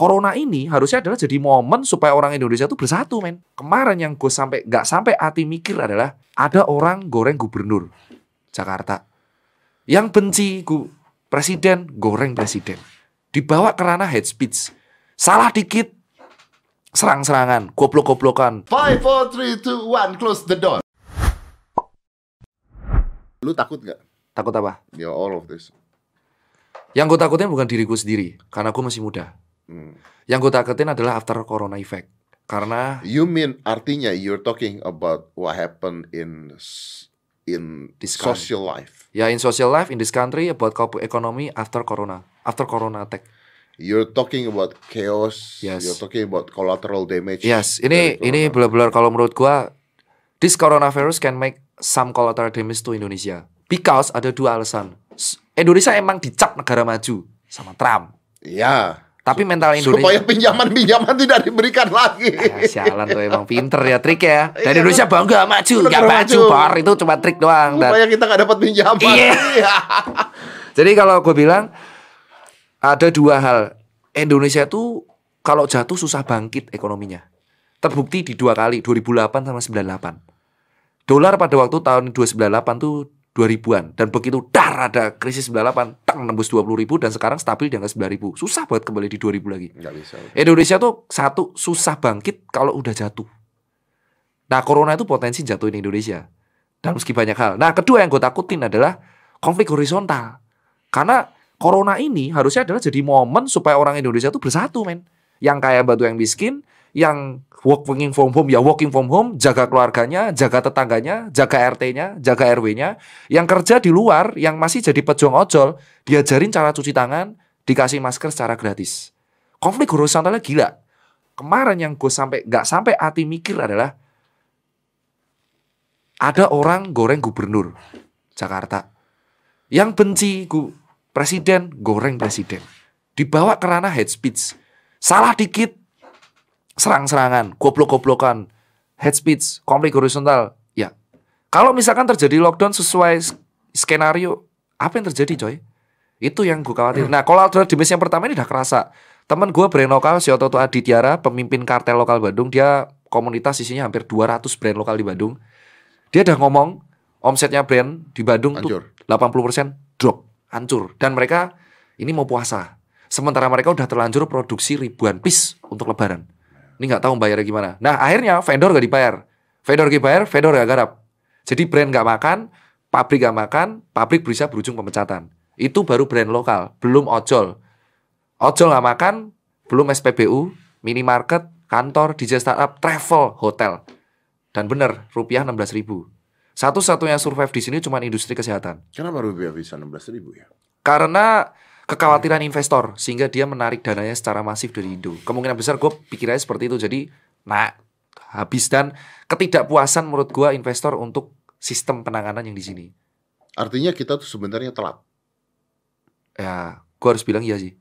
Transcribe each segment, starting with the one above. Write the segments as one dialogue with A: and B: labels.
A: corona ini harusnya adalah jadi momen supaya orang Indonesia tuh bersatu, men. Kemarin yang gue sampai nggak sampai hati mikir adalah ada orang goreng gubernur Jakarta yang benci gu presiden goreng presiden dibawa ke ranah hate speech salah dikit serang-serangan goblok-goblokan
B: Five, four, three, two, one, close the door. Lu takut nggak?
A: takut apa
B: Ya all of this.
A: yang gue takutin bukan diriku sendiri karena gue masih muda
B: Hmm.
A: yang gue takutin adalah after corona effect karena
B: You mean artinya you're talking about what happened in in
A: This country.
B: social life.
A: ya in social life in this country about co- economy after corona after corona attack
B: You're talking about chaos.
A: Yes.
B: You're talking about collateral damage.
A: Yes, ini ini benar-benar kalau menurut gua this coronavirus can make some collateral damage to Indonesia. Because ada dua alasan. Indonesia emang dicap negara maju sama Trump.
B: Ya.
A: Tapi mental
B: Supaya
A: Indonesia
B: pinjaman-pinjaman tidak diberikan lagi.
A: Ya, sialan tuh emang pinter ya trik ya. Dan
B: Iya,
A: Indonesia bangga maju, nggak maju, bar itu cuma trik doang. Dan
B: Supaya kita nggak dapat pinjaman.
A: Iya.
B: Iya.
A: Jadi kalau gue bilang ada dua hal. Indonesia tuh kalau jatuh susah bangkit ekonominya. Terbukti di dua kali, 2008 sama 98. Dolar pada waktu tahun 298 tuh 2000-an dan begitu dar ada krisis 98 teng nembus 20 ribu dan sekarang stabil di angka 9 ribu. Susah buat kembali di 2000 lagi.
B: Nggak bisa.
A: Indonesia tuh satu susah bangkit kalau udah jatuh. Nah corona itu potensi jatuhin Indonesia. Dalam segi banyak hal. Nah kedua yang gue takutin adalah konflik horizontal. Karena corona ini harusnya adalah jadi momen supaya orang Indonesia tuh bersatu men. Yang kaya batu yang miskin yang working from home ya working from home jaga keluarganya jaga tetangganya jaga RT-nya jaga RW-nya yang kerja di luar yang masih jadi pejuang ojol diajarin cara cuci tangan dikasih masker secara gratis. Konflik horizontalnya gila. Kemarin yang gue sampai nggak sampai hati mikir adalah ada orang goreng gubernur Jakarta. Yang benci presiden goreng presiden. Dibawa ke ranah hate speech. Salah dikit serang-serangan goblok-goblokan hate speech konflik horizontal ya kalau misalkan terjadi lockdown sesuai skenario apa yang terjadi coy itu yang gue khawatir nah kalau damage yang pertama ini udah kerasa temen gue brand lokal si Ototo Adityara pemimpin kartel lokal Bandung dia komunitas isinya hampir 200 brand lokal di Bandung dia udah ngomong omsetnya brand di Bandung
B: Hancur.
A: tuh 80% drop, hancur. Dan mereka ini mau puasa. Sementara mereka udah terlanjur produksi ribuan piece untuk lebaran. Ini nggak tahu bayarnya gimana. Nah akhirnya vendor gak dibayar. Vendor gak dibayar, vendor gak garap. Jadi brand gak makan, pabrik gak makan, pabrik bisa berujung pemecatan. Itu baru brand lokal, belum ojol. Ojol gak makan, belum SPBU, minimarket, kantor, DJ startup, travel, hotel. Dan bener, rupiah 16 ribu. Satu-satunya survive di sini cuma industri kesehatan.
B: Kenapa rupiah bisa 16 ribu ya?
A: Karena kekhawatiran investor, sehingga dia menarik dananya secara masif dari Indo. Kemungkinan besar gue pikirannya seperti itu. Jadi, nah, habis dan ketidakpuasan menurut gue investor untuk sistem penanganan yang di sini.
B: Artinya kita tuh sebenarnya telat.
A: Ya, gue harus bilang iya sih.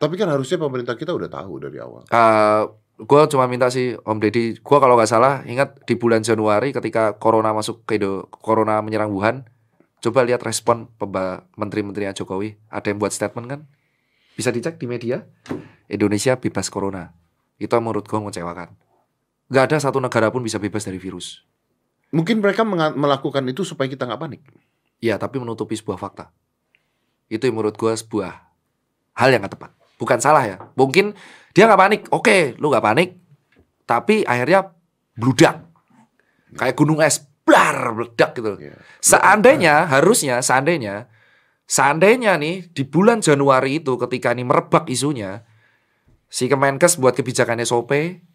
B: Tapi kan harusnya pemerintah kita udah tahu dari awal.
A: Eh, gue cuma minta sih Om Deddy, gue kalau nggak salah ingat di bulan Januari ketika corona masuk ke Indo, corona menyerang Wuhan, coba lihat respon menteri-menterinya Jokowi, ada yang buat statement kan? Bisa dicek di media, Indonesia bebas corona. Itu yang menurut gue mengecewakan. Gak ada satu negara pun bisa bebas dari virus.
B: Mungkin mereka melakukan itu supaya kita nggak panik.
A: Ya, tapi menutupi sebuah fakta. Itu yang menurut gue sebuah hal yang gak tepat. Bukan salah ya. Mungkin dia nggak panik. Oke, lu nggak panik. Tapi akhirnya bludak. Kayak gunung es. Blar, meledak gitu.
B: Ya.
A: Seandainya, harusnya, seandainya, seandainya nih di bulan Januari itu ketika ini merebak isunya, si Kemenkes buat kebijakan SOP,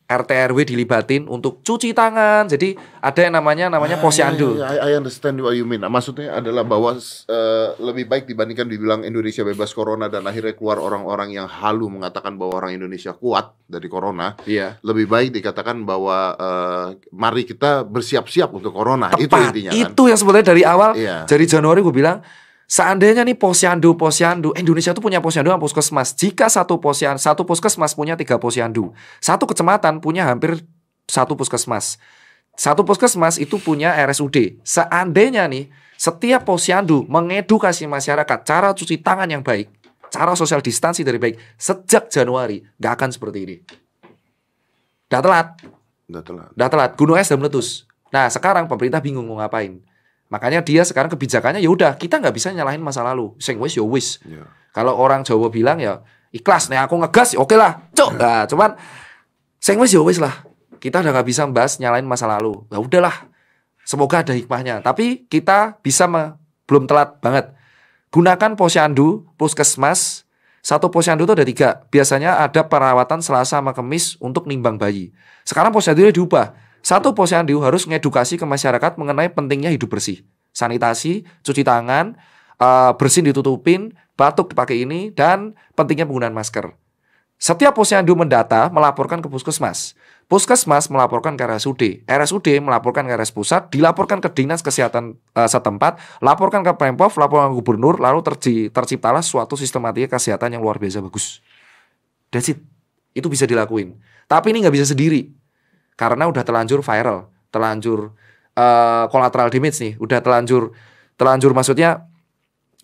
A: RT RW dilibatin untuk cuci tangan. Jadi ada yang namanya namanya posyandu.
B: I, I understand what you mean. Nah, Maksudnya adalah bahwa eh, lebih baik dibandingkan dibilang Indonesia bebas corona dan akhirnya keluar orang-orang yang halu mengatakan bahwa orang Indonesia kuat dari corona.
A: Iya.
B: Lebih baik dikatakan bahwa eh, mari kita bersiap-siap untuk corona. itu
A: Tepat.
B: intinya kan.
A: Itu yang sebenarnya dari awal
B: Iya.
A: dari Januari gue bilang seandainya nih posyandu posyandu Indonesia tuh punya posyandu sama puskesmas. Jika satu posyandu satu puskesmas punya tiga posyandu, satu kecamatan punya hampir satu puskesmas. Satu puskesmas itu punya RSUD. Seandainya nih setiap posyandu mengedukasi masyarakat cara cuci tangan yang baik, cara social distansi dari baik sejak Januari nggak akan seperti ini. Udah telat,
B: Udah telat.
A: udah telat. Gunung es udah meletus. Nah sekarang pemerintah bingung mau ngapain. Makanya dia sekarang kebijakannya ya udah kita nggak bisa nyalahin masa lalu. Sing wis ya wis.
B: Ya.
A: Kalau orang Jawa bilang ya ikhlas nih aku ngegas ya oke lah. Cuk. Nah, cuman sing wis ya wis lah. Kita udah nggak bisa membahas nyalain masa lalu. Ya udahlah. Semoga ada hikmahnya. Tapi kita bisa me- belum telat banget. Gunakan posyandu, puskesmas. Satu posyandu itu ada tiga. Biasanya ada perawatan Selasa sama Kemis untuk nimbang bayi. Sekarang posyandu diubah. Satu posyandu harus ngedukasi ke masyarakat mengenai pentingnya hidup bersih. Sanitasi, cuci tangan, eh, bersin ditutupin, batuk dipakai ini, dan pentingnya penggunaan masker. Setiap posyandu mendata melaporkan ke puskesmas. Puskesmas melaporkan ke RSUD. RSUD melaporkan ke RS pusat, dilaporkan ke dinas kesehatan eh, setempat, laporkan ke Pemprov, laporkan ke gubernur, lalu terci- terciptalah suatu sistematika kesehatan yang luar biasa bagus. That's it. Itu bisa dilakuin. Tapi ini nggak bisa sendiri. Karena udah terlanjur viral, terlanjur eh, collateral damage nih, udah terlanjur terlanjur maksudnya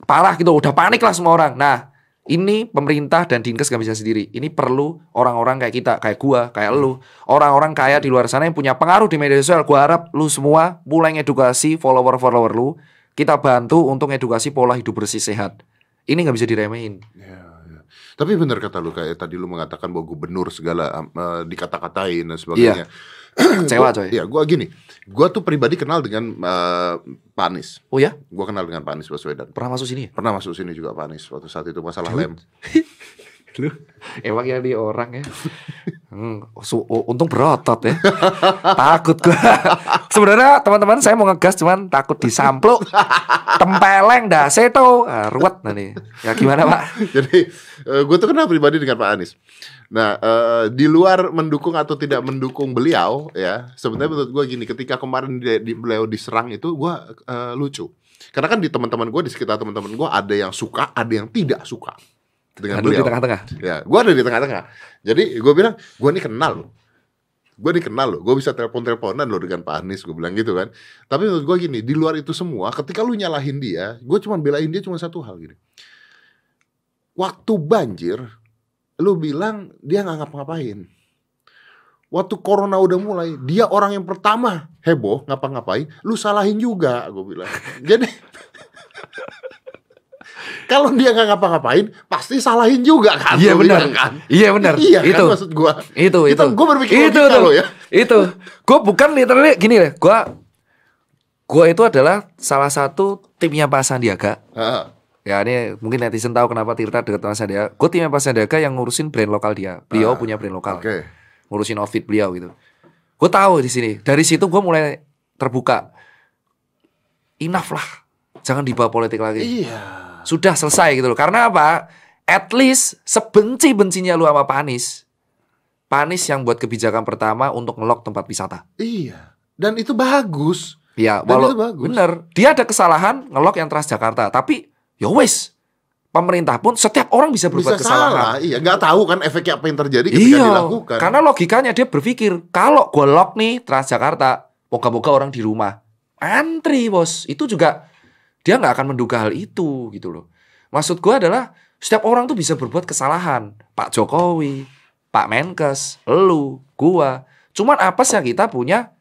A: parah gitu, udah panik lah semua orang. Nah, ini pemerintah dan dinkes gak bisa sendiri. Ini perlu orang-orang kayak kita, kayak gua, kayak lu, orang-orang kaya di luar sana yang punya pengaruh di media sosial. Gua harap lu semua mulai ngedukasi follower-follower lu. Kita bantu untuk ngedukasi pola hidup bersih sehat. Ini nggak bisa diremehin.
B: Ya. Tapi benar kata lu kayak tadi lu mengatakan bahwa gubernur segala eh, dikata-katain dan sebagainya.
A: Kecewa coy.
B: Iya, gua gini. Gua tuh pribadi kenal dengan eh, Pak Anies.
A: Oh ya,
B: Gua kenal dengan Pak Anies Baswedan.
A: pernah masuk sini? ya?
B: Pernah masuk sini juga Pak Anies waktu saat itu masalah lem.
A: Lu emang ya di orang ya. Hmm, su- untung berotot ya. takut gua. Sebenarnya teman-teman saya mau ngegas cuman takut disampluk. Tempeleng dah seto. Ah, ruwet nanti. Ya gimana, Pak?
B: Jadi gue tuh kenal pribadi dengan Pak Anies. Nah, eh, di luar mendukung atau tidak mendukung beliau, ya sebenarnya menurut gue gini, ketika kemarin di, di- beliau diserang itu gue eh, lucu. Karena kan di teman-teman gue di sekitar teman-teman gue ada yang suka, ada yang tidak suka dengan
A: di
B: beliau.
A: tengah-tengah.
B: Ya, gue ada di tengah-tengah. Jadi gue bilang, gue nih kenal loh. Gue nih kenal loh. Gue bisa telepon-teleponan loh dengan Pak Anies. Gue bilang gitu kan. Tapi menurut gue gini, di luar itu semua, ketika lu nyalahin dia, gue cuma belain dia cuma satu hal gini. Waktu banjir, lu bilang dia nggak ngapa-ngapain. Waktu corona udah mulai, dia orang yang pertama heboh ngapa-ngapain, lu salahin juga, gue bilang. Jadi kalau dia nggak ngapa-ngapain, pasti salahin juga kan?
A: Iya
B: gua
A: benar.
B: kan.
A: Iya benar.
B: Iya kan
A: itu.
B: maksud gua.
A: Itu itu.
B: Gua berpikir
A: itu tuh.
B: loh ya.
A: Itu. Gue bukan literally gini deh. Gua gua itu adalah salah satu timnya Pak Sandiaga.
B: Heeh.
A: Ya ini mungkin netizen tahu kenapa Tirta dekat sama Sandiaga. Gue timnya Pak Sandiaga yang ngurusin brand lokal dia. Beliau
B: Ah,
A: punya brand lokal.
B: Oke.
A: Ngurusin outfit beliau gitu. Gue tahu di sini. Dari situ gue mulai terbuka. Enough lah. Jangan dibawa politik lagi.
B: Iya.
A: Sudah selesai gitu loh. Karena apa? At least sebenci-bencinya lu sama. Pak Anies yang buat kebijakan pertama untuk ngelok tempat wisata.
B: Iya. Dan itu bagus.
A: Ya,
B: Dan
A: walau
B: itu bagus.
A: bener. Dia ada kesalahan ngelok yang Transjakarta, tapi ya wes. Pemerintah pun setiap orang bisa berbuat
B: Bisa
A: kesalahan.
B: salah. Iya, nggak tahu kan efeknya apa yang terjadi ketika
A: Iya,
B: dilakukan.
A: karena logikanya dia berpikir kalau gue lock nih Transjakarta, moga-moga orang di rumah antri bos. Itu juga dia nggak akan menduga hal itu gitu loh. Maksud gue adalah setiap orang tuh bisa berbuat kesalahan. Pak Jokowi, Pak Menkes, lu, gua. Cuman apa sih kita punya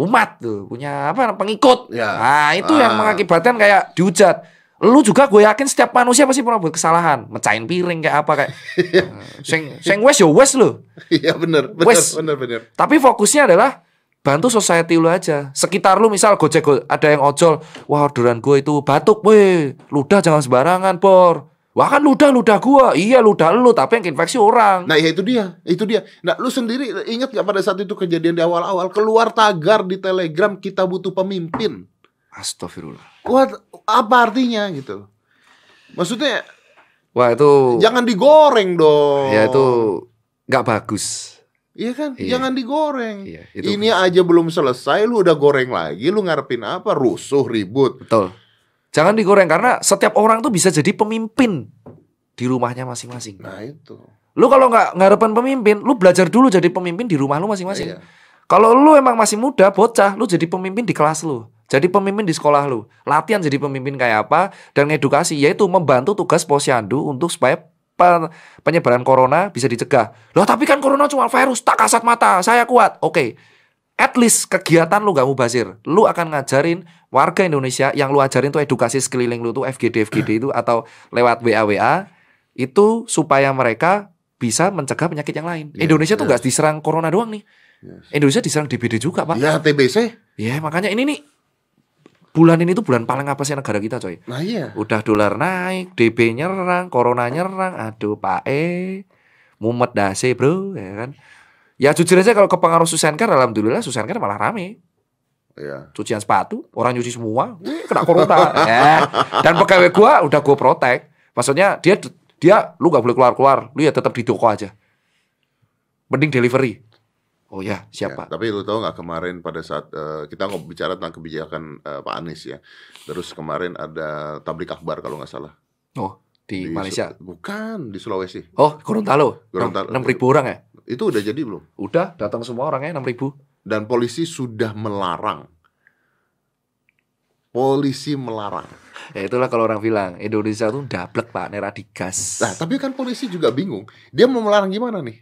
A: umat tuh, punya apa pengikut.
B: Ya.
A: Nah itu yang
B: Ah.
A: mengakibatkan kayak dihujat. Lu juga gue yakin setiap manusia pasti pernah buat kesalahan, mecahin piring kayak apa kayak. sing sing wes yo wes lo.
B: Iya benar, benar,
A: Wes.
B: benar, benar.
A: Tapi fokusnya adalah bantu society lu aja. Sekitar lu misal gojek go- ada yang ojol, wah orderan gue itu batuk, weh, ludah jangan sembarangan, por. Wah kan ludah ludah gua, iya ludah lu, tapi yang infeksi orang.
B: Nah, ya itu dia, itu dia. Nah, lu sendiri ingat gak pada saat itu kejadian di awal-awal keluar tagar di Telegram kita butuh pemimpin.
A: Astagfirullah.
B: Wah, apa artinya gitu? Maksudnya
A: Wah itu,
B: jangan digoreng dong.
A: ya itu nggak bagus.
B: Iya kan?
A: Iya.
B: Jangan digoreng.
A: Iya, itu
B: Ini aja belum selesai lu udah goreng lagi, lu ngarepin apa? Rusuh, ribut.
A: betul. Jangan digoreng karena setiap orang tuh bisa jadi pemimpin di rumahnya masing-masing.
B: Nah, itu.
A: Lu kalau nggak ngarepin pemimpin, lu belajar dulu jadi pemimpin di rumah lu masing-masing.
B: Iya.
A: Kalau lu emang masih muda, bocah, lu jadi pemimpin di kelas lu. Jadi pemimpin di sekolah lu. Latihan jadi pemimpin kayak apa dan edukasi yaitu membantu tugas posyandu untuk supaya penyebaran corona bisa dicegah. Loh tapi kan corona cuma virus, tak kasat mata, saya kuat. Oke. At least kegiatan lu gak mubazir. Lu akan ngajarin warga Indonesia yang lu ajarin tuh edukasi sekeliling lu tuh FGD FGD itu atau lewat WA WA itu supaya mereka bisa mencegah penyakit yang lain.
B: Yes,
A: Indonesia tuh
B: yes.
A: gak diserang corona doang nih.
B: Yes.
A: Indonesia diserang DBD juga, Pak.
B: Ya TBC.
A: Ya makanya ini nih bulan ini tuh bulan paling apa sih negara kita coy?
B: Nah iya.
A: Udah dolar naik, DB nyerang, corona nyerang, aduh Pak E, mumet dase bro, ya kan? Ya jujur aja kalau kepengaruh Susanker, alhamdulillah Susanker malah rame.
B: Iya.
A: Cucian sepatu, orang nyuci semua, wih, kena corona. ya. Dan pegawai gua udah gua protek. Maksudnya dia dia lu gak boleh keluar-keluar, lu ya tetap di toko aja. Mending delivery. Oh ya,
B: Ya,
A: siapa?
B: tapi lu tahu nggak kemarin pada saat eh, kita ngobrol bicara tentang kebijakan eh, Pak Anies ya. Terus kemarin ada tablik akbar kalau nggak salah.
A: Oh, di,
B: Su-
A: Malaysia.
B: Bukan di Sulawesi.
A: Oh, Gorontalo.
B: Gorontalo.
A: Enam ribu orang ya?
B: Itu udah jadi belum?
A: Udah datang semua orangnya enam ribu.
B: Dan polisi sudah melarang. Polisi melarang.
A: Ya itulah kalau orang bilang Indonesia tuh dablek pak, nera digas.
B: Nah, tapi kan polisi juga bingung. Dia mau melarang gimana nih?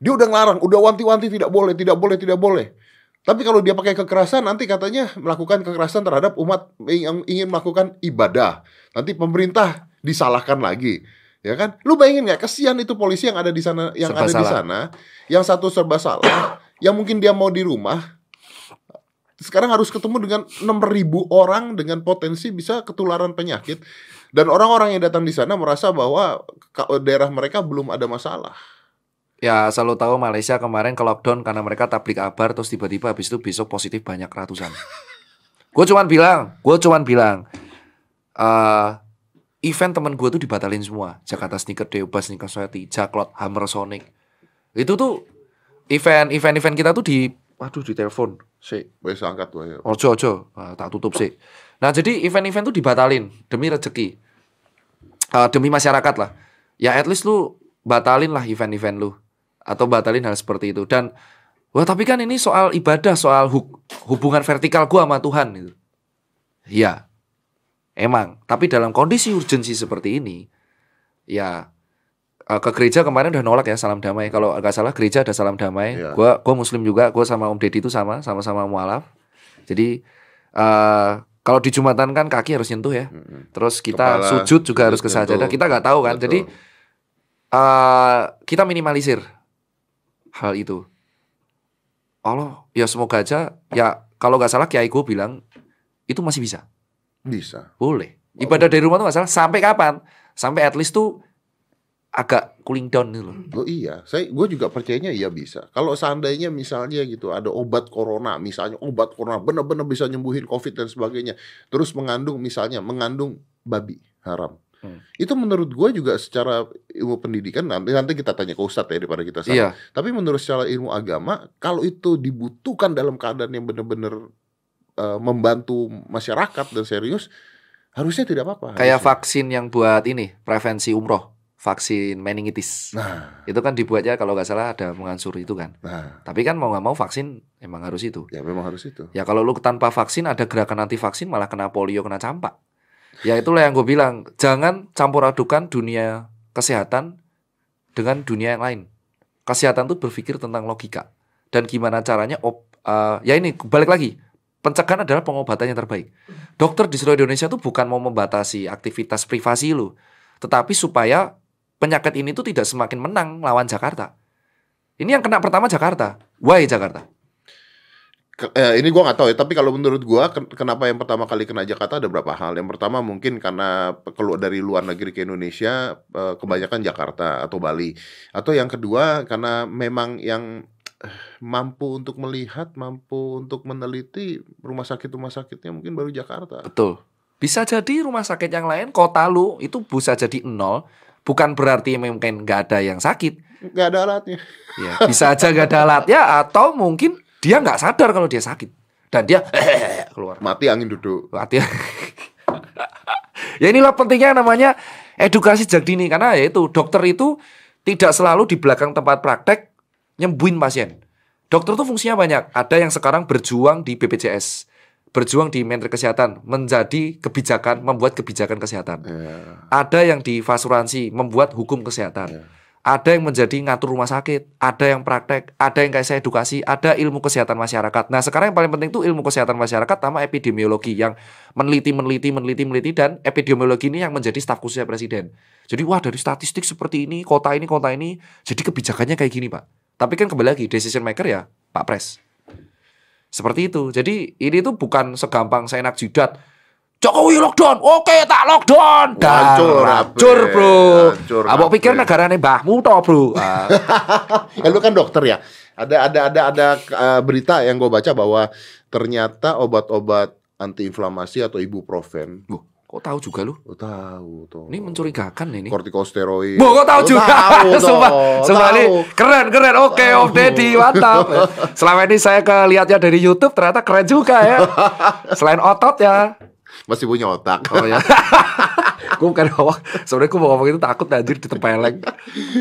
B: Dia udah ngelarang, udah wanti-wanti tidak boleh, tidak boleh, tidak boleh. Tapi kalau dia pakai kekerasan, nanti katanya melakukan kekerasan terhadap umat yang ingin melakukan ibadah. Nanti pemerintah disalahkan lagi. Ya kan? Lu bayangin nggak kesian itu polisi yang ada di sana yang
A: Serba
B: ada di
A: salah.
B: sana, yang satu serba salah, yang mungkin dia mau di rumah sekarang harus ketemu dengan 6000 orang dengan potensi bisa ketularan penyakit dan orang-orang yang datang di sana merasa bahwa ka- daerah mereka belum ada masalah.
A: Ya lo tahu Malaysia kemarin ke lockdown karena mereka tablik kabar terus tiba-tiba habis itu besok positif banyak ratusan. gue cuman bilang, gue cuman bilang, eh event temen gue tuh dibatalin semua. Jakarta Sneaker Day, Ubah Sneaker Society, Jaklot, Hammer Sonic. Itu tuh event event event kita tuh di, waduh di telepon, sih.
B: Wes angkat tuh ya.
A: Ojo ojo, Ah, tak tutup sih. Nah jadi event-event tuh dibatalin demi rezeki, Ah, demi masyarakat lah. Ya at least lu batalin lah event-event lu atau batalin hal seperti itu. Dan wah tapi kan ini soal ibadah, soal hu- hubungan vertikal gua sama Tuhan gitu. Iya, emang. Tapi dalam kondisi urgensi seperti ini, ya eh, ke gereja kemarin udah nolak ya salam damai. Kalau nggak salah gereja ada salam damai.
B: Iya.
A: Gua gua muslim juga. Gua sama Om Deddy itu sama, sama-sama mualaf. Jadi eh kalau di jumatan kan kaki harus nyentuh ya. Terus kita
B: Kepala
A: sujud juga harus ke sajadah. Kita nggak tahu kan.
B: Betul.
A: Jadi eh kita minimalisir hal itu. Allah ya semoga aja ya kalau nggak salah Kiai gue bilang itu masih bisa.
B: bisa.
A: Boleh. Ibadah dari rumah tuh nggak salah. Sampai kapan? Sampai at least tuh agak cooling down gitu loh.
B: Oh iya, saya gue juga percayanya iya bisa. Kalau seandainya misalnya gitu ada obat corona, misalnya obat corona benar-benar bisa nyembuhin covid dan sebagainya, terus mengandung misalnya mengandung babi haram.
A: Hmm.
B: Itu menurut gue juga secara ilmu pendidikan nanti nanti kita tanya ke ustadz ya daripada kita salah.
A: Iya.
B: Tapi menurut secara ilmu agama, kalau itu dibutuhkan dalam keadaan yang benar-benar eh, membantu masyarakat dan serius, harusnya tidak apa-apa.
A: Kayak
B: harusnya.
A: vaksin yang buat ini prevensi umroh, vaksin meningitis.
B: Nah,
A: Itu kan dibuatnya kalau nggak salah ada mengansur itu kan.
B: nah,
A: Tapi kan mau nggak mau vaksin emang harus itu.
B: ya memang harus itu.
A: Ya kalau lu tanpa vaksin ada gerakan anti vaksin malah kena polio, kena campak. Ya itulah yang gue bilang, jangan campur adukan dunia kesehatan dengan dunia yang lain. Kesehatan tuh berpikir tentang logika dan gimana caranya op, eh, ya ini balik lagi. Pencegahan adalah pengobatan yang terbaik. Dokter di seluruh Indonesia tuh bukan mau membatasi aktivitas privasi lu, tetapi supaya penyakit ini tuh tidak semakin menang lawan Jakarta. Ini yang kena pertama Jakarta. Why Jakarta?
B: Eh, ini gua nggak tahu ya, tapi kalau menurut gua ken- kenapa yang pertama kali kena Jakarta ada berapa hal. Yang pertama mungkin karena keluar dari luar negeri ke Indonesia eh, kebanyakan Jakarta atau Bali. Atau yang kedua karena memang yang eh, mampu untuk melihat, mampu untuk meneliti rumah sakit rumah sakitnya mungkin baru Jakarta.
A: Betul. Bisa jadi rumah sakit yang lain kota lu itu bisa jadi nol. Bukan berarti mungkin nggak ada yang sakit.
B: Nggak ada alatnya.
A: Ya, bisa aja nggak ada alat ya atau mungkin dia nggak sadar kalau dia sakit dan dia keluar.
B: Mati angin duduk.
A: Hati. ya inilah pentingnya namanya edukasi sejak dini karena ya itu dokter itu tidak selalu di belakang tempat praktek nyembuhin pasien. Dokter tuh fungsinya banyak. Ada yang sekarang berjuang di BPJS. berjuang di Menteri Kesehatan menjadi kebijakan membuat kebijakan kesehatan.
B: Ya.
A: Ada yang di asuransi membuat hukum kesehatan.
B: Ya.
A: Ada yang menjadi ngatur rumah sakit, ada yang praktek, ada yang kayak saya edukasi, ada ilmu kesehatan masyarakat. Nah, sekarang yang paling penting itu ilmu kesehatan masyarakat sama epidemiologi yang meneliti, meneliti, meneliti, meneliti dan epidemiologi ini yang menjadi staf khususnya presiden. Jadi wah dari statistik seperti ini, kota ini, kota ini, jadi kebijakannya kayak gini pak. Tapi kan kembali lagi decision maker ya Pak Pres. Seperti itu. Jadi ini tuh bukan segampang saya enak jidat. Jokowi lockdown, oke tak lockdown. Dan
B: Hancur,
A: hancur bro.
B: Hancur,
A: Abang pikir
B: Ape.
A: negaranya mbahmu toh bro. Ah,
B: Ya lu kan dokter ya. Ada ada ada ada uh, berita yang gue baca bahwa ternyata obat-obat antiinflamasi atau ibuprofen.
A: Loh, kok tahu juga lu?
B: Lu tahu tuh.
A: Ini mencurigakan ini.
B: kortikosteroid.
A: Bo, kok tahu juga?
B: Tahu,
A: Sumpah, sumpah ini
B: Tahu.
A: keren, keren. Oke, Om Deddy, mantap. Selama ini saya kelihatnya dari YouTube, ternyata keren juga ya. Selain otot ya.
B: Masih punya otak.
A: Oh ya. gue bukan ngomong, sebenarnya gue mau ngomong itu takut anjir ditempeleng.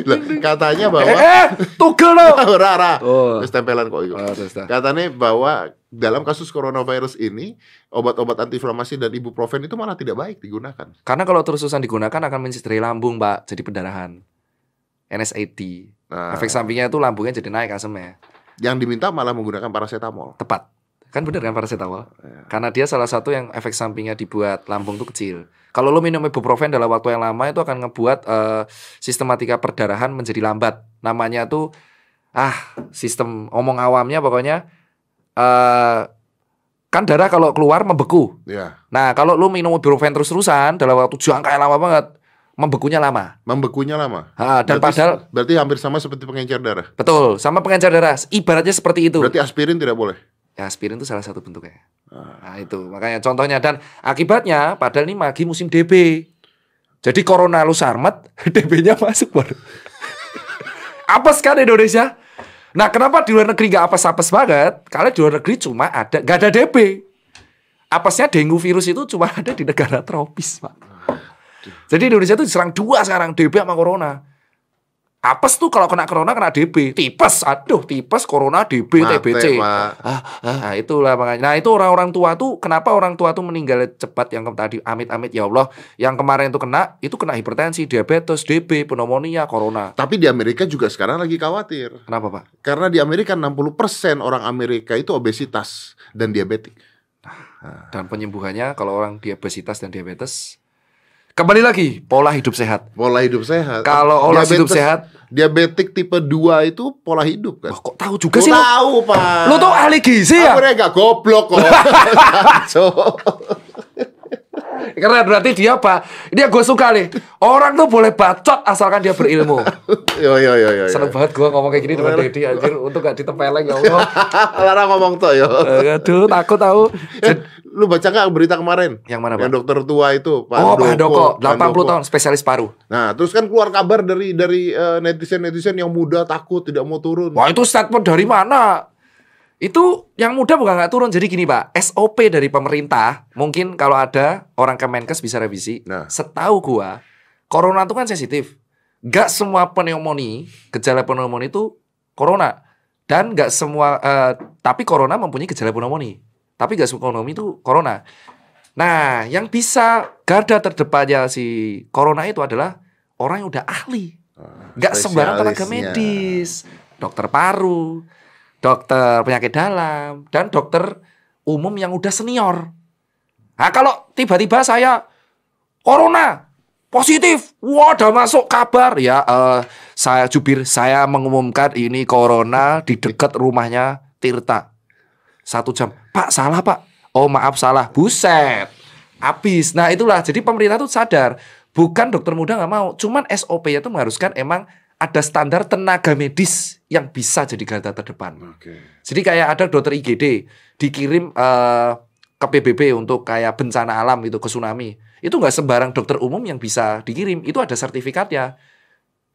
B: Lah, katanya
A: Eh,
B: bahwa
A: eh, tugel lo.
B: Rara.
A: Oh.
B: Terus tempelan kok itu.
A: Oh, terus.
B: Katanya bahwa dalam kasus coronavirus ini obat-obat antiinflamasi dan ibuprofen itu malah tidak baik digunakan.
A: Karena kalau terus-terusan digunakan akan mencederai lambung, Mbak. Jadi pendarahan. NSAID.
B: Nah,
A: Efek sampingnya itu lambungnya jadi naik asemnya.
B: yang diminta malah menggunakan paracetamol.
A: Tepat. Kan bener kan paracetamol?
B: Ya.
A: Karena dia salah satu yang efek sampingnya dibuat lambung tuh kecil. Kalau lo minum ibuprofen dalam waktu yang lama itu akan ngebuat eh, sistematika perdarahan menjadi lambat. Namanya tuh ah sistem omong awamnya pokoknya eh kan darah kalau keluar membeku.
B: Ya,
A: Nah kalau lo minum ibuprofen terus-terusan dalam waktu jangka yang lama banget membekunya lama.
B: membekunya lama.
A: Ah, dan
B: berarti,
A: padahal
B: berarti hampir sama seperti pengencer darah.
A: betul sama pengencer darah ibaratnya seperti itu.
B: Berarti aspirin tidak boleh.
A: Ya aspirin itu salah satu bentuknya.
B: Ah.
A: Nah itu makanya contohnya dan akibatnya padahal ini lagi musim DB. Jadi corona lu sarmet, DB-nya masuk baru. apes kan Indonesia? Nah kenapa di luar negeri gak apes-apes banget? Karena di luar negeri cuma ada gak ada DB. Apesnya dengue virus itu cuma ada di negara tropis, Pak. Jadi Indonesia tuh diserang dua sekarang DB sama corona. Apes tuh kalau kena corona kena DB, tipes, aduh tipes, corona, DB,
B: Mate,
A: TBC.
B: Pak.
A: Ah, ah, nah itulah makanya. Nah itu orang-orang tua tuh kenapa orang tua tuh meninggal cepat yang tadi amit-amit ya Allah. Yang kemarin tuh kena itu kena hipertensi, diabetes, DB, pneumonia, corona.
B: Tapi di Amerika juga sekarang lagi khawatir.
A: Kenapa pak?
B: Karena di Amerika 60% orang Amerika itu obesitas dan diabetik.
A: Dan penyembuhannya kalau orang diabetes dan diabetes kembali lagi pola hidup sehat.
B: Pola hidup sehat.
A: Kalau olah hidup sehat,
B: Diabetik tipe 2 itu pola hidup kan.
A: wah, kok tahu juga
B: Lu
A: sih lo?
B: tahu, Pak.
A: Lu tuh ahli gizi ya?
B: Aku gak goblok kok.
A: Keren berarti dia apa? Dia gue suka nih. Orang tuh boleh bacot asalkan dia berilmu.
B: yo yo yo yo.
A: Seneng banget gue ngomong kayak gini dengan Dedi anjir untuk gak ditempeleng ya Allah.
B: Lara ngomong tuh yo.
A: Eh, Aduh, takut tahu.
B: Eh, lu baca nggak berita kemarin?
A: Yang mana, Pak?
B: Yang dokter tua itu, Pak
A: oh, Pak
B: Pak
A: 80
B: Handoko.
A: tahun spesialis paru.
B: Nah, terus kan keluar kabar dari dari netizen netizen yang muda takut tidak mau turun.
A: Wah, itu statement dari mana? Itu yang muda bukan nggak turun. Jadi gini, Pak, SOP dari pemerintah, mungkin kalau ada orang Kemenkes bisa revisi.
B: Nah.
A: Setahu gua, corona itu kan sensitif. Gak semua pneumonia, gejala pneumonia itu corona. Dan gak semua, eh, tapi corona mempunyai gejala pneumonia. Tapi gak semua pneumonia itu corona. Nah, yang bisa garda terdepannya si corona itu adalah orang yang udah ahli. Gak sembarang tenaga medis, dokter paru, dokter penyakit dalam, dan dokter umum yang udah senior. Nah kalau tiba-tiba saya corona positif, wah udah masuk kabar ya. eh, saya jubir, saya mengumumkan ini corona di dekat rumahnya Tirta. Satu jam, Pak salah Pak. Oh maaf salah, buset. Habis. Nah itulah. Jadi pemerintah tuh sadar. Bukan dokter muda nggak mau. Cuman SOP itu mengharuskan emang ada standar tenaga medis yang bisa jadi garda terdepan.
B: Oke.
A: Jadi kayak ada dokter IGD dikirim eh, ke PBB untuk kayak bencana alam itu ke tsunami. Itu nggak sembarang dokter umum yang bisa dikirim. Itu ada sertifikatnya.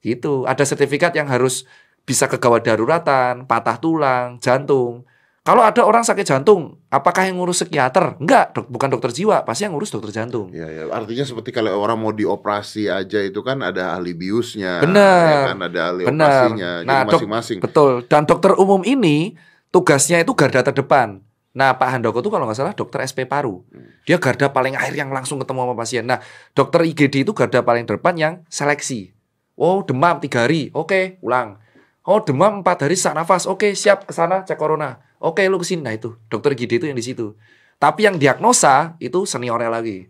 A: Gitu. Ada sertifikat yang harus bisa kegawat daruratan, patah tulang, jantung. Kalau ada orang sakit jantung, apakah yang ngurus psikiater? Enggak, dok, bukan dokter jiwa, pasti yang ngurus dokter jantung.
B: Ya, ya, artinya seperti kalau orang mau dioperasi aja itu kan ada ahli biusnya,
A: Benar.
B: ya kan ada ahli
A: Benar.
B: operasinya,
A: Nah,
B: masing-masing.
A: Betul. Dan dokter umum ini tugasnya itu garda terdepan. Nah Pak Handoko tuh kalau nggak salah dokter SP paru. Dia garda paling akhir yang langsung ketemu sama pasien. Nah dokter IGD itu garda paling depan yang seleksi. Oh demam tiga hari, oke ulang. Oh demam empat hari sesak nafas, oke siap ke sana cek corona. Oke lu ke sini. Nah itu dokter IGD itu yang di situ. Tapi yang diagnosa itu seniornya lagi.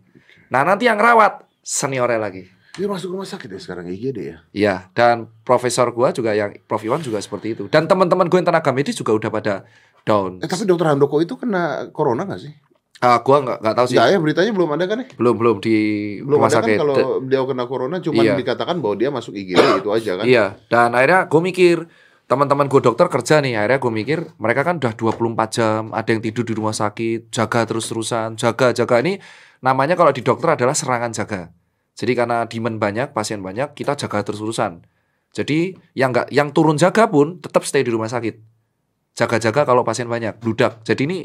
A: Nah nanti yang rawat seniornya lagi.
B: Dia masuk rumah sakit ya sekarang IGD ya.
A: Iya, dan profesor gua juga yang Prof Iwan juga seperti itu. Dan teman-teman gue yang tenaga medis juga udah pada down.
B: Eh tapi dokter Handoko itu kena corona gak sih?
A: Ah, gua nggak nggak tahu sih.
B: Enggak ya beritanya belum ada kan ya?
A: Belum belum di
B: Belum
A: rumah
B: ada
A: sakit.
B: kan kalau dia kena corona cuma
A: Iya.
B: dikatakan bahwa dia masuk IGD itu aja kan.
A: Iya, dan akhirnya gue mikir teman-teman gue dokter kerja nih, akhirnya gue mikir mereka kan udah 24 jam, ada yang tidur di rumah sakit, jaga terus-terusan, jaga jaga ini namanya kalau di dokter adalah serangan jaga. Jadi karena demand banyak, pasien banyak, kita jaga terus-terusan. Jadi yang nggak yang turun jaga pun tetap stay di rumah sakit. Jaga-jaga kalau pasien banyak, bludak. Jadi ini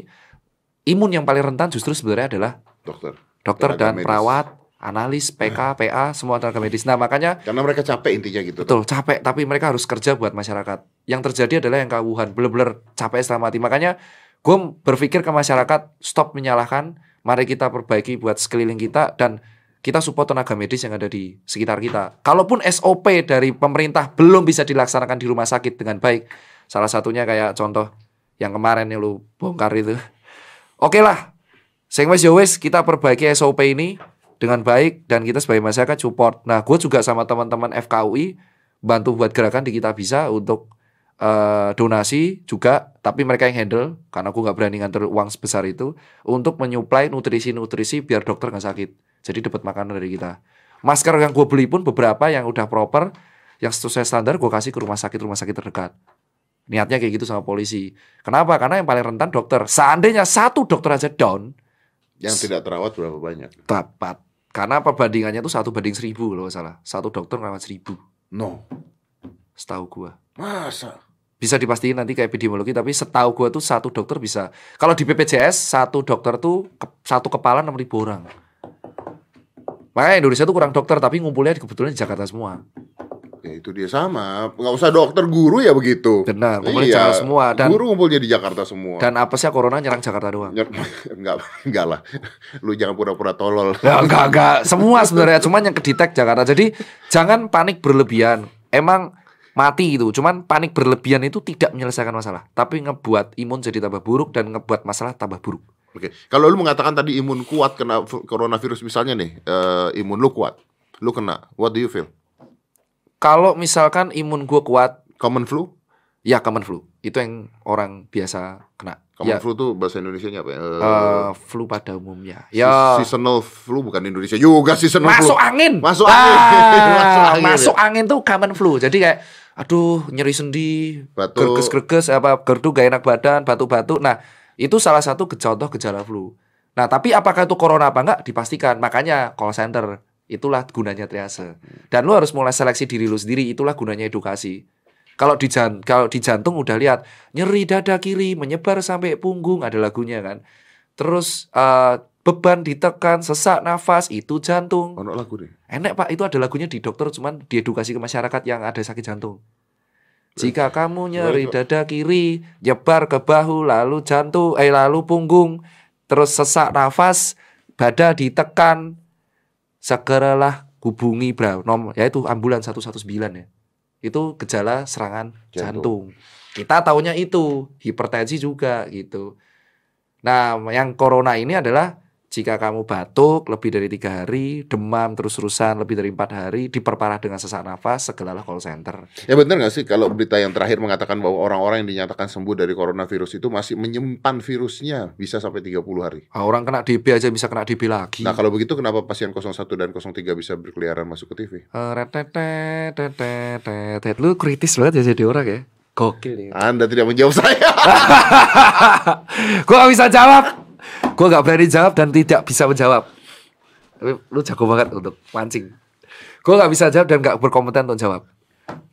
A: imun yang paling rentan justru sebenarnya adalah
B: Dokter.
A: dokter
B: Tenaga
A: dan
B: medis.
A: perawat, analis, PK, PA, semua tenaga medis. Nah, makanya
B: Karena mereka capek intinya gitu.
A: Betul, capek tapi mereka harus kerja buat masyarakat. Yang terjadi adalah yang kawuhan, bener-bener capek setengah mati. Makanya gue berpikir ke masyarakat, stop menyalahkan, mari kita perbaiki buat sekeliling kita dan kita support tenaga medis yang ada di sekitar kita. Kalaupun SOP dari pemerintah belum bisa dilaksanakan di rumah sakit dengan baik, salah satunya kayak contoh yang kemarin yang lu bongkar itu. Oke lah, sing wis ya wis kita perbaiki SOP ini dengan baik dan kita sebagai masyarakat support. Nah, gue juga sama teman-teman FKUI bantu buat gerakan di kita bisa untuk eh, donasi juga, tapi mereka yang handle karena aku nggak berani nganter uang sebesar itu untuk menyuplai nutrisi-nutrisi biar dokter nggak sakit. Jadi dapat makanan dari kita. Masker yang gue beli pun beberapa yang udah proper, yang sesuai standar gue kasih ke rumah sakit rumah sakit terdekat. Niatnya kayak gitu sama polisi. Kenapa? Karena yang paling rentan dokter. Seandainya satu dokter aja down,
B: Yang tidak terawat berapa banyak?
A: dapat. Karena perbandingannya tuh satu banding seribu kalau nggak salah. Satu dokter merawat seribu,
B: No.
A: setahu gua.
B: Masa?
A: Bisa dipastiin nanti ke epidemiologi, tapi setahu gua tuh satu dokter bisa. Kalau di BPJS satu dokter tuh ke- satu kepala enam ribu orang. Makanya Indonesia tuh kurang dokter, tapi ngumpulnya kebetulan di Jakarta semua.
B: Ya itu dia sama. Nggak usah dokter, guru ya begitu.
A: Benar, ngumpulnya di
B: Iya,
A: Jakarta semua. Dan
B: guru ngumpulnya di Jakarta semua.
A: dan apesnya corona nyerang Jakarta doang.
B: Nyer- enggak, enggak lah. Lu jangan pura-pura tolol.
A: Ya, enggak, enggak. Semua sebenarnya. Cuman yang kedetek Jakarta. Jadi jangan panik berlebihan. Emang mati itu. Cuman panik berlebihan itu tidak menyelesaikan masalah. Tapi ngebuat imun jadi tambah buruk dan ngebuat masalah tambah buruk.
B: Oke, kalau lu mengatakan tadi imun kuat kena coronavirus misalnya nih, eh, imun lu kuat, lu kena, what do you feel?
A: Kalau misalkan imun gue kuat,
B: Common flu?
A: ya common flu. Itu yang orang biasa kena.
B: Common
A: ya,
B: flu tuh bahasa Indonesia-nya apa ya? Eh,
A: flu pada umumnya. Ya,
B: seasonal flu bukan Indonesia juga seasonal
A: masuk
B: flu.
A: angin.
B: Masuk
A: Ah,
B: angin. Masuk angin,
A: masuk
B: ya.
A: angin tuh common flu. Jadi kayak aduh nyeri sendi, greges-greges apa gerdu gak enak badan, batuk-batuk. Nah, itu salah satu contoh gejala flu. Nah, tapi apakah itu corona apa enggak dipastikan. Makanya call center itulah gunanya triase. Dan lu harus mulai seleksi diri lu sendiri, itulah gunanya edukasi. Kalau di jan kalau di jantung udah lihat nyeri dada kiri menyebar sampai punggung ada lagunya kan. Terus eh, beban ditekan, sesak nafas itu jantung.
B: Ono lagu deh.
A: Enak pak, itu ada lagunya di dokter, cuman diedukasi ke masyarakat yang ada sakit jantung. Jika kamu nyeri dada kiri, nyebar ke bahu, lalu jantung, eh lalu punggung, terus sesak nafas, dada ditekan, segeralah hubungi bra, nomor, yaitu ambulans 119 ya. Itu gejala serangan jantung. Kita taunya itu, hipertensi juga gitu. Nah, yang corona ini adalah jika kamu batuk lebih dari tiga hari, demam terus-terusan lebih dari empat hari, diperparah dengan sesak nafas, segeralah call center.
B: Ya benar nggak sih kalau berita yang terakhir mengatakan bahwa orang-orang yang dinyatakan sembuh dari coronavirus itu masih menyimpan virusnya bisa sampai 30 hari.
A: Ah, orang kena DB aja bisa kena DB lagi.
B: Nah, kalau begitu kenapa pasien 01 dan 03 bisa berkeliaran masuk ke TV?
A: Eh. Lu kritis banget ya jadi orang ya. Gokil ya.
B: Anda tidak menjawab saya.
A: Gua gak bisa jawab. Gua gak berani jawab dan tidak bisa menjawab. Tapi lu jago banget untuk mancing. Gua gak bisa jawab dan gak berkompeten untuk jawab.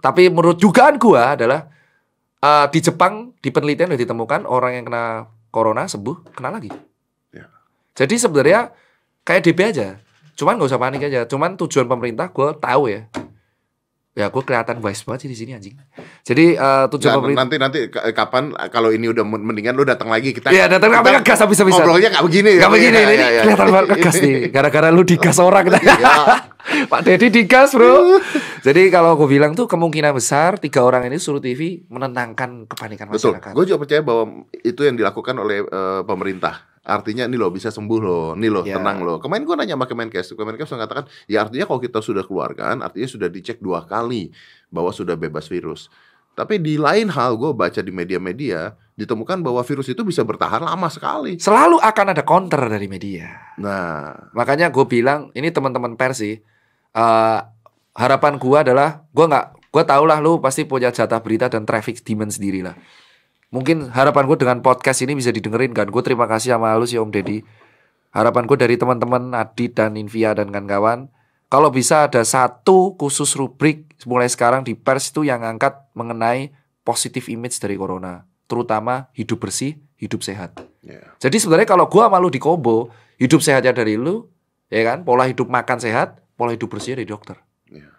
A: Tapi menurut dugaan gua adalah eh, di Jepang di penelitian sudah ditemukan orang yang kena corona sembuh kena lagi.
B: Ya.
A: Jadi sebenarnya kayak DB aja. Cuman nggak usah panik aja. Cuman tujuan pemerintah gue tahu ya. Ya gue kelihatan wise banget sih di sini anjing. Jadi eh, tujuan
B: Nggak,
A: pemerintah
B: nanti nanti k- kapan kalau ini udah men- mendingan lu datang lagi kita
A: Iya, datang sampai ngegas habis-habisan.
B: ngobrolnya nggak begini
A: Gak begini,
B: Iya,
A: ini
B: iya, iya.
A: kelihatan banget ngegas nih. Gara-gara lu digas orang kita.
B: Iya.
A: Pak Deddy digas bro. Jadi kalau gue bilang tuh kemungkinan besar tiga orang ini suruh TV menenangkan kepanikan
B: Betul.
A: masyarakat.
B: Gue juga percaya bahwa itu yang dilakukan oleh eh, pemerintah. Artinya ini loh bisa sembuh loh, nih loh
A: Ya.
B: tenang loh. Kemarin gue nanya sama Kemenkes, Kemenkes mengatakan ya artinya kalau kita sudah keluarkan, artinya sudah dicek dua kali bahwa sudah bebas virus. Tapi di lain hal gue baca di media-media ditemukan bahwa virus itu bisa bertahan lama sekali.
A: Selalu akan ada counter dari media.
B: Nah,
A: Makanya gue bilang ini teman-teman pers sih. eh, harapan gue adalah gue nggak gue tau lah lu pasti punya jatah berita dan traffic demand sendiri lah. Mungkin harapan gue dengan podcast ini bisa didengerin kan. Gue terima kasih sama lu sih Om Deddy. Harapan gue dari teman-teman Adit dan Invia dan kawan-kawan. Kalau bisa ada satu khusus rubrik mulai sekarang di pers itu yang angkat mengenai positif image dari corona. Terutama hidup bersih, hidup sehat.
B: ya.
A: Jadi sebenarnya kalau gua malu di combo, hidup sehatnya dari lu, ya kan? Pola hidup makan sehat, pola hidup bersih dari dokter.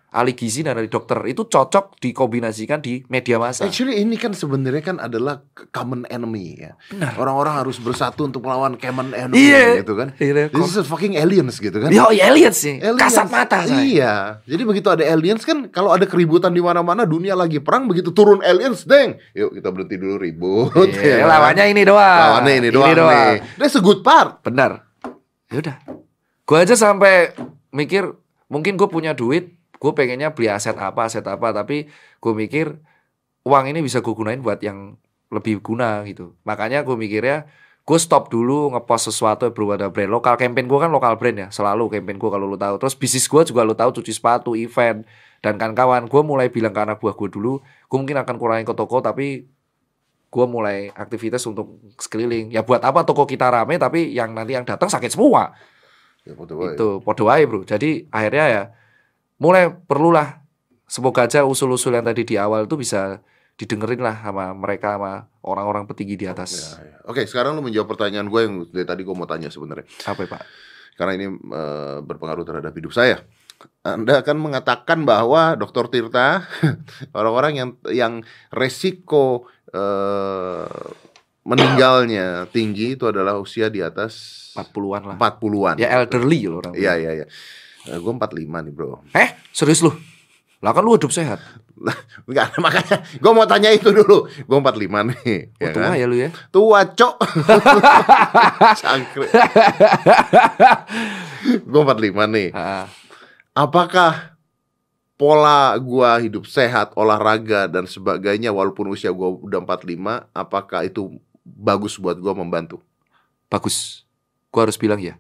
A: Ahli gizi dan dari dokter itu cocok dikombinasikan di media massa.
B: Actually ini kan sebenarnya kan adalah common enemy ya.
A: Benar.
B: Orang-orang harus bersatu untuk melawan common enemy
A: Iya.
B: gitu kan.
A: Iya,
B: This is a fucking aliens gitu kan.
A: Yo, aliens sih.
B: Aliens.
A: Kasat mata saya.
B: Iya. Jadi begitu ada aliens kan kalau ada keributan di mana-mana dunia lagi perang begitu turun aliens, deng. Yuk kita berhenti dulu ribut.
A: Iya,
B: ya
A: lawannya ini doang.
B: Lawannya ini doang, nih. That's a good part.
A: Benar. Ya udah. Gua aja sampai mikir mungkin gue punya duit, gue pengennya beli aset apa, aset apa, tapi gue mikir uang ini bisa gue gunain buat yang lebih guna gitu. Makanya gue mikirnya gue stop dulu ngepost sesuatu yang berwarna brand lokal. Campaign gue kan lokal brand ya, selalu campaign gue kalau lu tahu. Terus bisnis gue juga lu tahu cuci sepatu, event dan kawan-kawan. Gue mulai bilang ke anak buah gue dulu, gue mungkin akan kurangin ke toko tapi gue mulai aktivitas untuk sekeliling. Ya buat apa toko kita rame tapi yang nanti yang datang sakit semua.
B: Ya.
A: Itu podo wae, Bro. Jadi akhirnya ya mulai perlulah semoga aja usul-usul yang tadi di awal itu bisa didengerin lah sama mereka sama orang-orang petinggi di
B: Ya,
A: atas.
B: ya. Oke, sekarang lu menjawab pertanyaan gue yang dari tadi gue mau tanya sebenarnya.
A: Apa ya, Pak?
B: Karena ini eh, berpengaruh terhadap hidup saya. Anda akan mengatakan bahwa Dr. Tirta orang-orang yang yang resiko eh, meninggalnya tinggi itu adalah usia di atas
A: 40-an lah.
B: 40-an.
A: Ya elderly loh orang.
B: Iya, iya, iya. Eh, gue 45 nih, Bro.
A: Eh, serius lu? Lah kan lu hidup sehat.
B: Enggak, makanya gue mau tanya itu dulu. Gue 45 nih,
A: Oh,
B: ya
A: tua
B: kan?
A: ya lu ya.
B: Tua, Cok. Cangkrik. gue 45 nih.
A: Ah,
B: Apakah pola gua hidup sehat, olahraga dan sebagainya walaupun usia gua udah 45, apakah itu bagus buat gua membantu?
A: bagus. Gua harus bilang ya.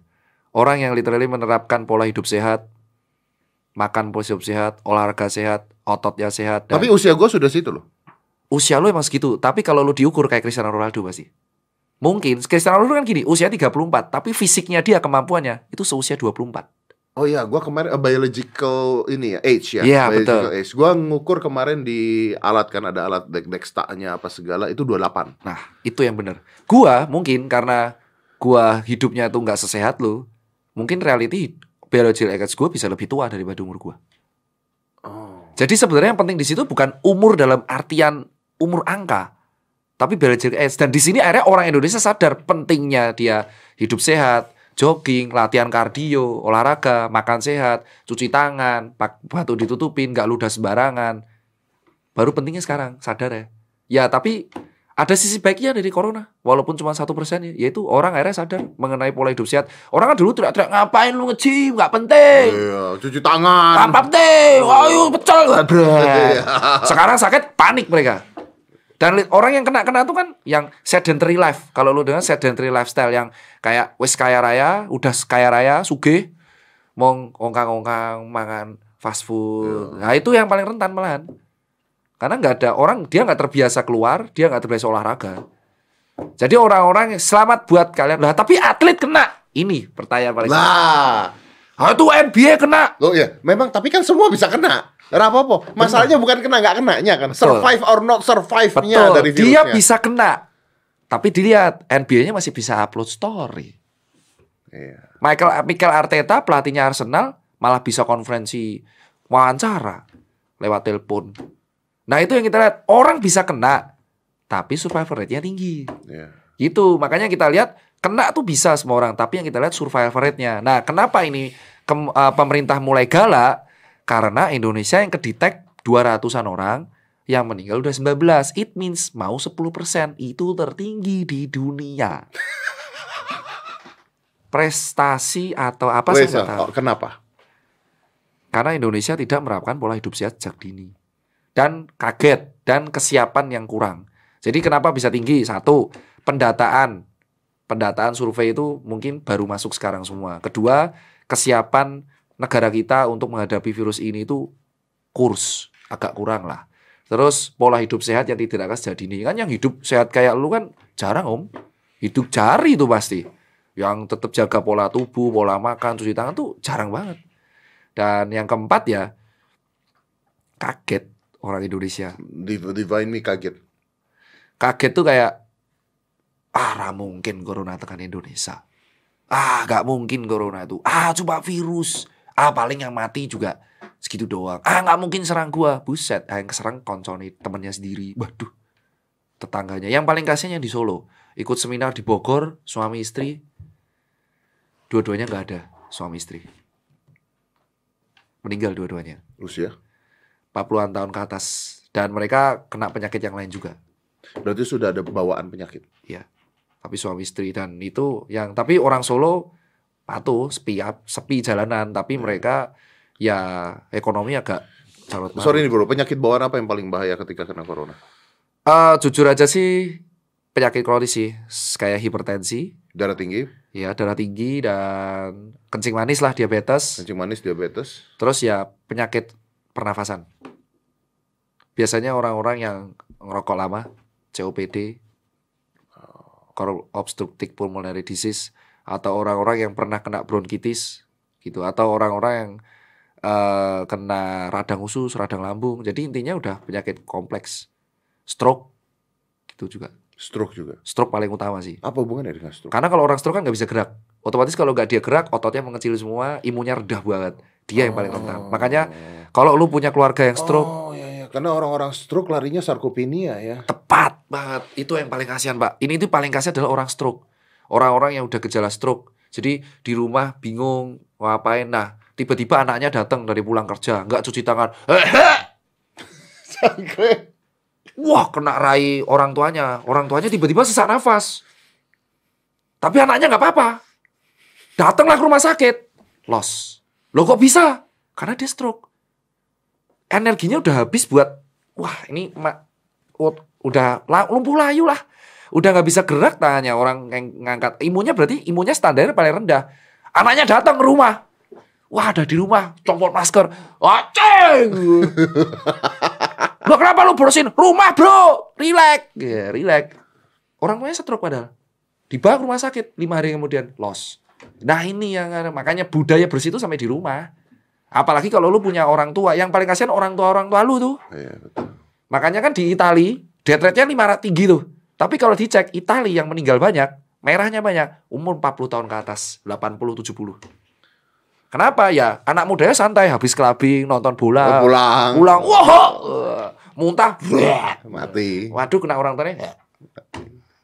A: Orang yang literally menerapkan pola hidup sehat, makan pola hidup sehat, olahraga sehat, ototnya sehat, dan
B: Tapi usia gua sudah situ loh.
A: usia lu emang segitu. Tapi kalau lu diukur kayak Cristiano Ronaldo pasti. Mungkin Cristiano Ronaldo kan gini, usia 34, tapi fisiknya dia kemampuannya itu seusia 24.
B: Oh iya, gua kemarin a biological ini ya, age ya.
A: Iya,
B: biological
A: betul.
B: age. Gua ngukur kemarin di alat kan ada alat dek dextanya apa segala itu 28.
A: Nah, itu yang benar. Gua mungkin karena gua hidupnya tuh nggak sesehat lu, mungkin reality biological age gua bisa lebih tua daripada umur gua.
B: Oh.
A: Jadi sebenarnya yang penting di situ bukan umur dalam artian umur angka, tapi biological age. Dan di sini akhirnya orang Indonesia sadar pentingnya dia hidup sehat, jogging, latihan kardio, olahraga, makan sehat, cuci tangan, pak batu ditutupin, nggak ludah sembarangan. Baru pentingnya sekarang sadar ya. Ya tapi ada sisi baiknya dari corona, walaupun cuma satu persen, yaitu orang akhirnya sadar mengenai pola hidup sehat. Orang kan dulu teriak-teriak ngapain lu nge-gym, nggak penting.
B: Iya, cuci tangan.
A: Apa deh, ayo pecel. Bret. Sekarang sakit panik mereka. Dan orang yang kena-kena itu kan yang sedentary life. Kalau lu dengar sedentary lifestyle yang kayak wis kaya raya, udah kaya raya, suge, mong ongkang-ongkang makan fast food. Nah itu yang paling rentan malahan. Karena nggak ada orang dia nggak terbiasa keluar, dia nggak terbiasa olahraga. Jadi orang-orang selamat buat kalian. Lah tapi atlet kena. Ini pertanyaan paling.
B: Lah.
A: Ah itu NBA kena.
B: Loh ya, memang tapi kan semua bisa kena. Apa-apa. Masalahnya bukan kena nggak kenanya kan.
A: Betul.
B: Survive or not survive-nya
A: Betul,
B: dari virusnya.
A: dia bisa kena. Tapi dilihat NBA-nya masih bisa upload story.
B: Iya.
A: Michael Michael Arteta pelatihnya Arsenal malah bisa konferensi wawancara. lewat telepon. Nah itu yang kita lihat orang bisa kena, tapi survival rate-nya tinggi.
B: Iya.
A: Gitu, makanya kita lihat kena tuh bisa semua orang, tapi yang kita lihat survival rate-nya. Nah, kenapa ini kem- eh, pemerintah mulai galak? Karena Indonesia yang kedetek 200-an orang, yang meninggal udah 19. It means mau 10%, itu tertinggi di dunia. Prestasi atau apa
B: oh, kenapa?
A: Karena Indonesia tidak menerapkan pola hidup sehat sejak dini. Dan kaget dan kesiapan yang kurang. Jadi kenapa bisa tinggi? Satu, pendataan. Pendataan survei itu mungkin baru masuk sekarang semua. Kedua, kesiapan negara kita untuk menghadapi virus ini itu kurs agak kurang lah. Terus pola hidup sehat yang tidak sejak dini. Kan yang hidup sehat kayak lu kan jarang om. Hidup cari itu pasti. Yang tetap jaga pola tubuh, pola makan, cuci tangan tuh jarang banget. Dan yang keempat ya kaget orang Indonesia.
B: Div- Divine me kaget.
A: Kaget tuh kayak ah mungkin corona tekan Indonesia. Ah gak mungkin corona itu. Ah cuma virus. Ah paling yang mati juga segitu doang. Ah nggak mungkin serang gua. Buset, ah, yang keserang koncone temennya sendiri. Waduh. Tetangganya. Yang paling kasihan yang di Solo. Ikut seminar di Bogor, suami istri. Dua-duanya nggak ada suami istri. Meninggal dua-duanya.
B: Usia?
A: 40-an tahun ke atas. Dan mereka kena penyakit yang lain juga.
B: Berarti sudah ada bawaan penyakit.
A: Tapi suami istri dan itu yang tapi orang Solo patuh sepi sepi jalanan tapi mereka ya ekonomi agak carut marut.
B: Sorry nih bro, penyakit bawaan apa yang paling bahaya ketika kena corona?
A: Eh, jujur aja sih penyakit kronis sih kayak hipertensi,
B: Darah tinggi,
A: ya darah tinggi dan kencing manis lah diabetes.
B: kencing manis, diabetes.
A: Terus ya penyakit pernafasan. Biasanya orang-orang yang ngerokok lama, COPD, obstructive pulmonary disease, atau orang-orang yang pernah kena bronkitis, gitu, atau orang-orang yang eh, kena radang usus, radang lambung. Jadi intinya udah penyakit kompleks, stroke, gitu juga.
B: Stroke juga.
A: Stroke paling utama sih.
B: Apa hubungannya dengan stroke?
A: Karena kalau orang stroke kan nggak bisa gerak. Otomatis kalau nggak dia gerak, ototnya mengecil semua, imunnya rendah banget. Dia yang paling rentan. Makanya kalau lu punya keluarga yang stroke,
B: Oh ya ya, karena orang-orang stroke larinya sarkopenia ya.
A: tepat banget. Itu yang paling kasihan, Pak. Ini itu paling kasihan adalah orang stroke. Orang-orang yang udah gejala stroke. Jadi di rumah bingung mau ngapain. Nah, tiba-tiba anaknya datang dari pulang kerja, nggak cuci tangan.
B: Sangkre.
A: Wah, kena rai orang tuanya. Orang tuanya tiba-tiba sesak nafas. Tapi anaknya nggak apa-apa. Datanglah ke rumah sakit. Los. Loh kok bisa? Karena dia stroke. Energinya udah habis buat, wah ini ma- ud- udah lumpuh layu lah. Udah nggak bisa gerak tangannya orang yang ngangkat. Imunnya berarti imunnya standar paling rendah. Anaknya datang ke rumah. Wah ada di rumah, copot masker. Aceng! Lo kenapa lu bersihin rumah bro? Relax, ya relax. Orang tuanya stroke padahal. Dibawa ke rumah sakit lima hari kemudian los. Nah ini yang makanya budaya bersih itu sampai di rumah. Apalagi kalau lu punya orang tua, yang paling kasihan orang tua orang tua lu tuh.
B: Iya betul.
A: Makanya kan di Itali death rate-nya 500 tinggi tuh. Tapi kalau dicek Itali yang meninggal banyak, merahnya banyak, umur 40 tahun ke atas, 80 70. Kenapa ya? Anak mudanya santai habis clubbing, nonton bola,
B: Oh, pulang.
A: pulang, wah, muntah.
B: Mati.
A: Waduh kena orang tuanya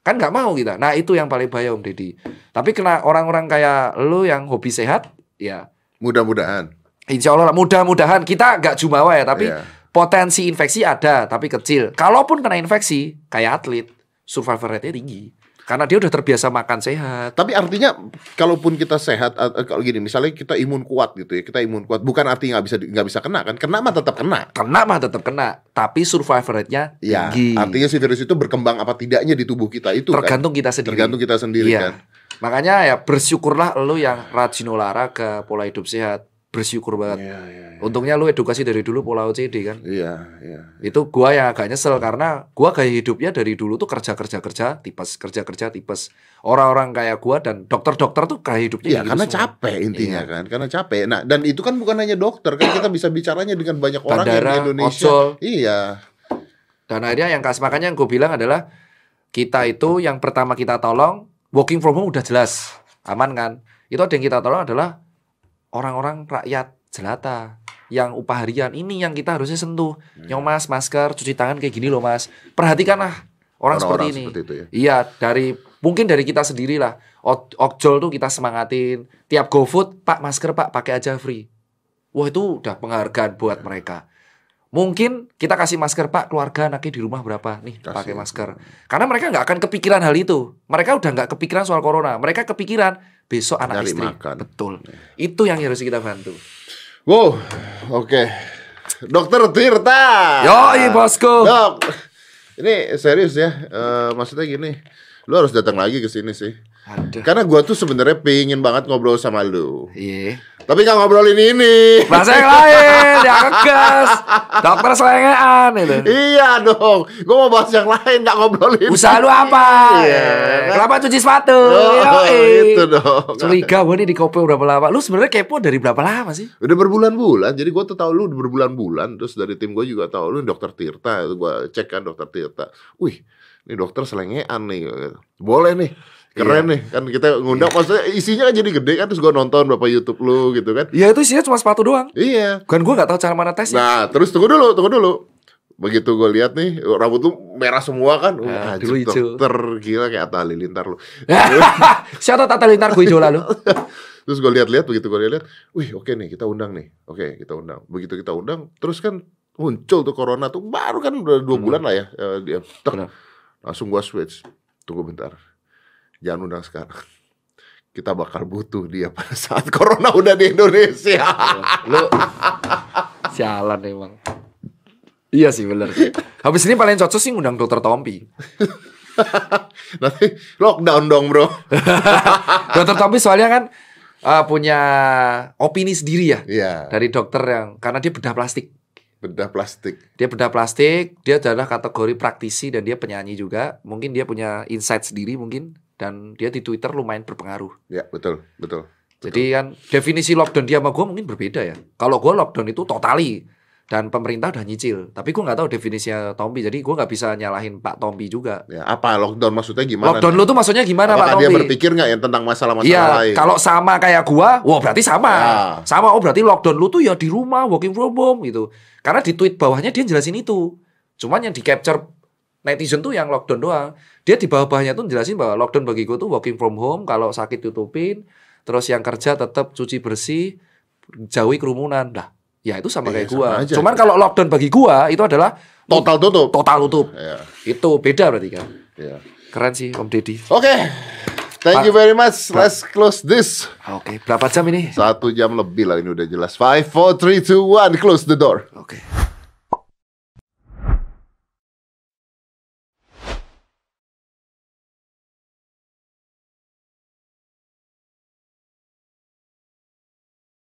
A: kan nggak mau kita. Nah itu yang paling bahaya Om Deddy. Tapi kena orang-orang kayak lu yang hobi sehat, ya
B: Mudah-mudahan.
A: insya Allah lah, mudah-mudahan kita nggak jumawa ya, tapi
B: Iya.
A: potensi infeksi ada, tapi kecil. Kalaupun kena infeksi, kayak atlet, survival rate-nya tinggi. Karena dia udah terbiasa makan sehat.
B: Tapi artinya kalaupun kita sehat eh, kalau gini misalnya kita imun kuat gitu ya kita imun kuat bukan artinya nggak bisa nggak bisa kena kan kena mah tetap kena
A: Kena mah tetap kena, tapi survival rate-nya
B: ya
A: tinggi.
B: artinya si virus itu berkembang apa tidaknya di tubuh kita itu kan
A: tergantung kita sendiri.
B: tergantung kita sendiri
A: Iya.
B: kan
A: Makanya ya bersyukurlah lu yang rajin olahraga, pola hidup sehat. Bersyukur banget.
B: iya iya
A: Untungnya lu edukasi dari dulu pola OCD kan.
B: iya iya
A: Itu gua yang agak nyesel karena gua gaya hidupnya dari dulu tuh kerja kerja kerja tipes kerja kerja tipes. Orang-orang kayak gua dan dokter-dokter tuh gaya hidupnya
B: Iya
A: gitu
B: karena
A: semua.
B: capek intinya
A: Iya.
B: kan karena capek nah dan itu kan bukan hanya dokter kan kita bisa bicaranya dengan banyak orang yang
A: Bandara,
B: di Indonesia
A: ojol.
B: iya
A: Dan akhirnya yang kas makanya yang gue bilang adalah kita itu yang pertama kita tolong working from home udah jelas aman kan. Itu ada yang kita tolong adalah orang-orang rakyat jelata yang upah harian ini yang kita harusnya sentuh. Nyong mas, masker, cuci tangan kayak gini loh mas. Perhatikanlah orang, seperti
B: Orang-orang
A: ini.
B: seperti itu ya.
A: Iya dari mungkin dari kita sendiri lah. Okjol tuh kita semangatin. Tiap GoFood, Pak masker Pak pakai aja free. Wah itu udah penghargaan buat mereka. Mungkin kita kasih masker Pak keluarga anaknya di rumah berapa nih
B: Kasih.
A: pakai masker. Karena mereka nggak akan kepikiran hal itu. Mereka udah nggak kepikiran soal corona. Mereka kepikiran besok anak
B: Nyari
A: istri.
B: makan.
A: Betul. Itu yang harus kita bantu.
B: Wow, oke. Dokter Tirta.
A: Yoi bosku.
B: Dok, ini serius ya. Eh, maksudnya gini, lu harus datang lagi ke sini sih.
A: Aduh.
B: Karena gua tuh sebenarnya pengen banget ngobrol sama lu.
A: Iya.
B: Tapi nggak ngobrolin ini.
A: Bahasa yang lain, yang ngegas. Dokter selengean itu.
B: iya dong. Gua mau bahas yang lain, nggak ngobrolin.
A: Usaha lu apa?
B: Iya.
A: Kenapa cuci sepatu?
B: Oh,
A: Yoi.
B: itu dong.
A: Curiga gue nih di kopi berapa lama? Lu sebenarnya kepo dari berapa lama sih?
B: Udah berbulan-bulan, jadi gua tuh tahu lu udah berbulan-bulan. Terus dari tim gua juga tahu lu dokter Tirta. Gua cek kan dokter Tirta. Wih, ini dokter selengean nih. Boleh nih. Keren nih, kan kita ngundang. Maksudnya isinya kan jadi gede kan. Terus gua nonton beberapa YouTube lu gitu kan.
A: Ya itu isinya cuma sepatu doang.
B: Iya.
A: Kan gue nggak tahu cara mana tesnya.
B: Nah, terus tunggu dulu, tunggu dulu. Begitu gue lihat nih, rambut lu merah semua kan. Wah,
A: Ah, dulu hijau.
B: dokter gila kayak Atta Halilintar lu.
A: Siapa tata lintar gue hijau lalu?
B: Terus gue lihat-lihat, begitu gue lihat, wih oke nih kita undang nih, oke kita undang. Begitu kita undang, terus kan muncul tuh corona tuh baru kan udah dua
A: Hmm.
B: bulan lah ya eh, dia. Langsung gue switch. Tunggu bentar, jangan undang sekarang. Kita bakal butuh dia pada saat corona udah di Indonesia.
A: Lu sialan emang. Iya sih bener sih. Habis ini paling cocok sih ngundang dokter Tompi.
B: Nanti lockdown dong bro.
A: Dokter Tompi soalnya kan eh, punya opini sendiri ya
B: Iya,
A: dari dokter yang karena dia bedah plastik.
B: bedah plastik.
A: Dia bedah plastik, dia adalah kategori praktisi dan dia penyanyi juga. Mungkin dia punya insight sendiri mungkin dan dia di Twitter lumayan berpengaruh.
B: Ya betul, betul.
A: Jadi kan definisi lockdown dia sama gue mungkin berbeda ya. Kalau gue lockdown itu totali dan pemerintah udah nyicil. Tapi gue nggak tahu definisinya Tompi. Jadi gue nggak bisa nyalahin Pak Tompi juga.
B: Ya apa lockdown maksudnya gimana?
A: Lockdown lu tuh maksudnya gimana
B: Apakah
A: Pak
B: dia
A: Tompi?
B: berpikir nggak ya tentang masalah-masalah
A: Iya,
B: lain?
A: kalau sama kayak gua, wah berarti sama.
B: Ya.
A: Sama, oh berarti lockdown lu tuh ya di rumah, working from home gitu. Karena di tweet bawahnya dia jelasin itu. Cuman yang di capture netizen tuh yang lockdown doang. Dia di bawah-bawahnya tuh jelasin bahwa lockdown bagi gua tuh working from home, kalau sakit tutupin, terus yang kerja tetap cuci bersih, jauhi kerumunan. Dah, ya itu sama
B: Iya,
A: kayak gua.
B: sama aja.
A: Cuman kalau lockdown bagi gua itu adalah
B: total tutup.
A: total tutup.
B: Ya,
A: Itu beda berarti kan.
B: ya.
A: Keren sih Om Deddy.
B: Oke, thank you very much. Let's close this.
A: Oke, berapa jam ini?
B: Satu jam lebih lah ini udah jelas. Five, four, three, two, one. Close the door.
A: Oke.